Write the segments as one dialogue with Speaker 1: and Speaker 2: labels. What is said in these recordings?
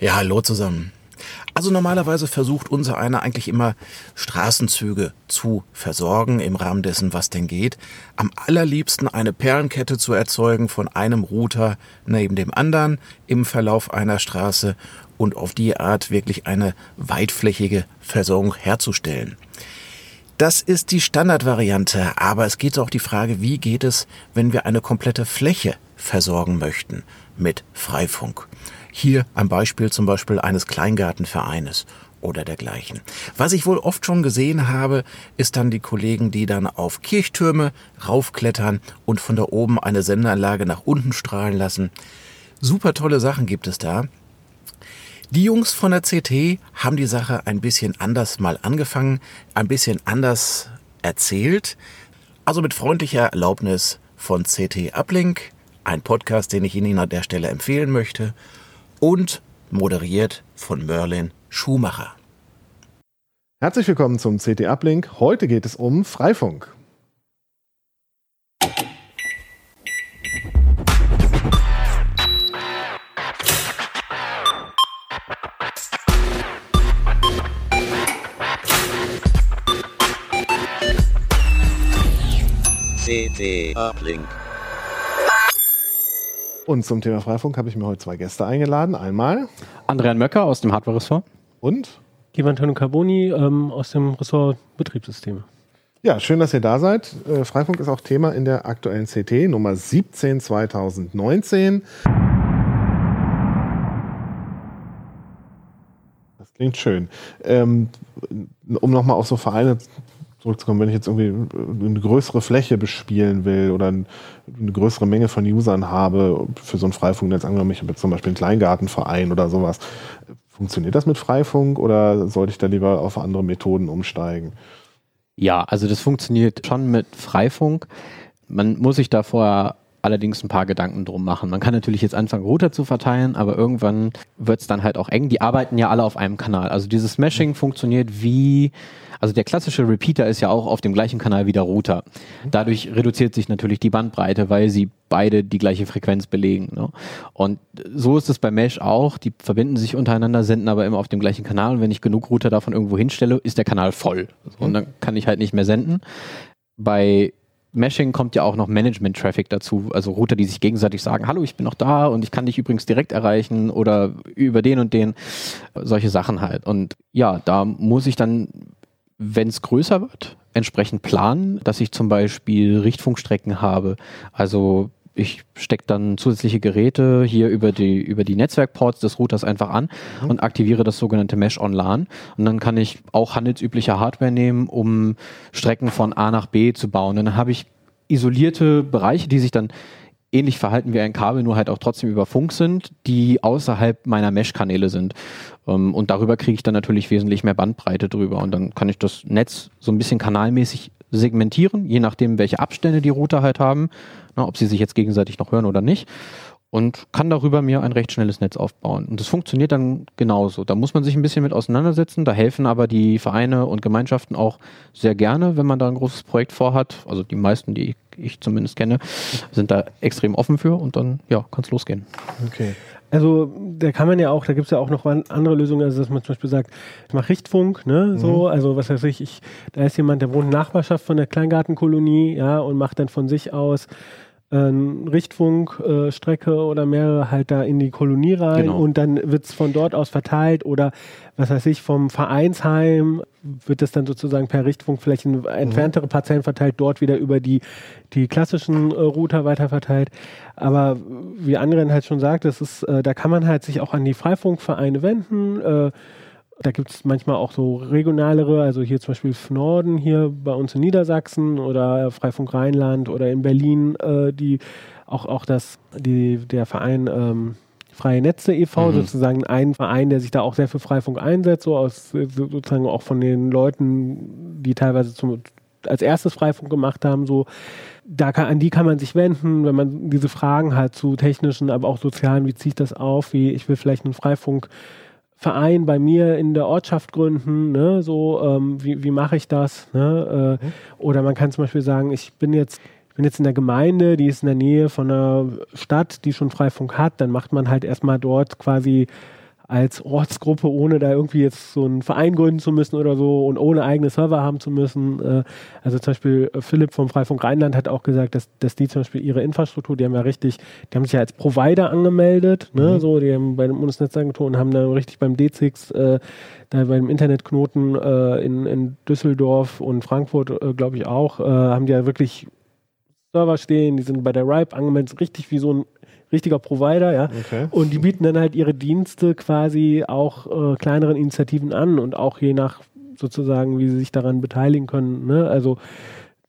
Speaker 1: Ja, hallo zusammen. Also normalerweise versucht unser einer eigentlich immer Straßenzüge zu versorgen im Rahmen dessen, was denn geht. Am allerliebsten eine Perlenkette zu erzeugen von einem Router neben dem anderen im Verlauf einer Straße und auf die Art wirklich eine weitflächige Versorgung herzustellen. Das ist die Standardvariante, aber es geht auch die Frage, wie geht es, wenn wir eine komplette Fläche versorgen möchten mit Freifunk. Hier ein Beispiel zum Beispiel eines Kleingartenvereines oder dergleichen. Was ich wohl oft schon gesehen habe, ist dann die Kollegen, die dann auf Kirchtürme raufklettern und von da oben eine Sendeanlage nach unten strahlen lassen. Super tolle Sachen gibt es da. Die Jungs von der CT haben die Sache ein bisschen anders mal angefangen, ein bisschen anders erzählt. Also mit freundlicher Erlaubnis von CT Uplink, ein Podcast, den ich Ihnen an der Stelle empfehlen möchte und moderiert von Merlin Schumacher.
Speaker 2: Herzlich willkommen zum CT Uplink. Heute geht es um Freifunk.
Speaker 3: CT Uplink.
Speaker 2: Und zum Thema Freifunk habe ich mir heute zwei Gäste eingeladen. Einmal
Speaker 4: Andrian Möcker aus dem Hardware-Ressort.
Speaker 2: und
Speaker 5: Giovanni Carboni ähm, aus dem Ressort Betriebssysteme.
Speaker 2: ja, schön, dass ihr da seid. Äh, Freifunk ist auch Thema in der aktuellen CT Nummer 17 2019. Das klingt schön. Ähm, um nochmal auf so Vereine zurückzukommen, wenn ich jetzt irgendwie eine größere Fläche bespielen will oder eine größere Menge von Usern habe für so ein Freifunknetz, angenommen, ich habe zum Beispiel einen Kleingartenverein oder sowas. Funktioniert das mit Freifunk oder sollte ich da lieber auf andere Methoden umsteigen?
Speaker 4: Ja, also das funktioniert schon mit Freifunk. Man muss sich da vorher allerdings ein paar Gedanken drum machen. Man kann natürlich jetzt anfangen, Router zu verteilen, aber irgendwann wird es dann halt auch eng. Die arbeiten ja alle auf einem Kanal. Also dieses Meshing funktioniert wie, also der klassische Repeater ist ja auch auf dem gleichen Kanal wie der Router. Dadurch reduziert sich natürlich die Bandbreite, weil sie beide die gleiche Frequenz belegen. Ne? Und so ist es bei Mesh auch. Die verbinden sich untereinander, senden aber immer auf dem gleichen Kanal. Und wenn ich genug Router davon irgendwo hinstelle, ist der Kanal voll. Und dann kann ich halt nicht mehr senden. Bei Meshing kommt ja auch noch Management-Traffic dazu, also Router, die sich gegenseitig sagen, hallo, ich bin noch da und ich kann dich übrigens direkt erreichen oder über den und den, solche Sachen halt. Und ja, da muss ich dann, wenn es größer wird, entsprechend planen, dass ich zum Beispiel Richtfunkstrecken habe. Also ich stecke dann zusätzliche Geräte hier über die, über die Netzwerkports des Routers einfach an und aktiviere das sogenannte Mesh on LAN. Und dann kann ich auch handelsübliche Hardware nehmen, um Strecken von A nach B zu bauen. Und dann habe ich isolierte Bereiche, die sich dann ähnlich verhalten wie ein Kabel, nur halt auch trotzdem über Funk sind, die außerhalb meiner Mesh-Kanäle sind. Ähm, Und darüber kriege ich dann natürlich wesentlich mehr Bandbreite drüber. Und dann kann ich das Netz so ein bisschen kanalmäßig segmentieren, je nachdem, welche Abstände die Router halt haben, na, ob sie sich jetzt gegenseitig noch hören oder nicht. Und kann darüber mir ein recht schnelles Netz aufbauen. Und das funktioniert dann genauso. Da muss man sich ein bisschen mit auseinandersetzen. Da helfen aber die Vereine und Gemeinschaften auch sehr gerne, wenn man da ein großes Projekt vorhat. Also die meisten, die ich zumindest kenne, sind da extrem offen für und dann, ja, kann es losgehen.
Speaker 2: Okay.
Speaker 5: Also da kann man ja auch, da gibt es ja auch noch an- andere Lösungen, also dass man zum Beispiel sagt, ich mache Richtfunk, ne, so, also was weiß ich, ich, da ist jemand, der wohnt in Nachbarschaft von der Kleingartenkolonie, ja, und macht dann von sich aus ähm, Richtfunkstrecke äh, Strecke oder mehrere halt da in die Kolonie rein
Speaker 4: Genau.
Speaker 5: und dann wird es von dort aus verteilt oder was weiß ich, vom Vereinsheim wird das dann sozusagen per Richtfunk vielleicht in entferntere Parzellen verteilt, dort wieder über die, die klassischen äh, Router weiter verteilt. Aber wie Andren halt schon sagt, das ist, äh, da kann man halt sich auch an die Freifunkvereine wenden. Äh, da gibt es manchmal auch so regionalere, also hier zum Beispiel Norden hier bei uns in Niedersachsen oder Freifunk Rheinland oder in Berlin, äh, die auch, auch das, die, der Verein ähm, Freie Netze e.V., sozusagen ein Verein, der sich da auch sehr für Freifunk einsetzt, so aus so- sozusagen auch von den Leuten, die teilweise zum, als erstes Freifunk gemacht haben, so da kann, an die kann man sich wenden, wenn man diese Fragen hat zu technischen, aber auch sozialen, wie ziehe ich das auf, wie ich will vielleicht einen Freifunkverein bei mir in der Ortschaft gründen, ne, so, ähm, wie, wie mache ich das, ne, äh, oder man kann zum Beispiel sagen, ich bin jetzt ich bin jetzt in der Gemeinde, die ist in der Nähe von einer Stadt, die schon Freifunk hat, dann macht man halt erstmal dort quasi als Ortsgruppe, ohne da irgendwie jetzt so einen Verein gründen zu müssen oder so und ohne eigene Server haben zu müssen. Äh, also zum Beispiel Philipp vom Freifunk Rheinland hat auch gesagt, dass, dass die zum Beispiel ihre Infrastruktur, die haben ja richtig, die haben sich ja als Provider angemeldet, ne,
Speaker 2: Mhm.
Speaker 5: so, die haben bei dem Bundesnetzagentur und haben dann richtig beim D6, äh, da beim Internetknoten äh, in, in Düsseldorf und Frankfurt, äh, glaube ich auch, äh, haben die ja wirklich Server stehen, die sind bei der RIPE angemeldet, richtig wie so ein richtiger Provider, ja.
Speaker 2: Okay.
Speaker 5: Und die bieten dann halt ihre Dienste quasi auch äh, kleineren Initiativen an und auch je nach sozusagen, wie sie sich daran beteiligen können. Ne? Also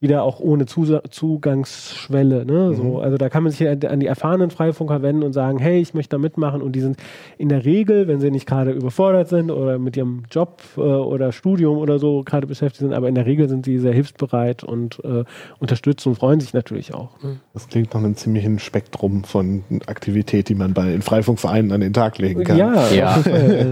Speaker 5: wieder auch ohne Zugangsschwelle. Ne?
Speaker 2: Mhm.
Speaker 5: So, also da kann man sich an an die erfahrenen Freifunker wenden und sagen, hey, ich möchte da mitmachen. Und die sind in der Regel, wenn sie nicht gerade überfordert sind oder mit ihrem Job äh, oder Studium oder so gerade beschäftigt sind, aber in der Regel sind sie sehr hilfsbereit und äh, unterstützen und freuen sich natürlich auch. Ne?
Speaker 2: Das klingt nach einem ziemlichen Spektrum von Aktivität, die man bei in Freifunkvereinen an den Tag legen kann.
Speaker 5: Ja,
Speaker 4: Ja.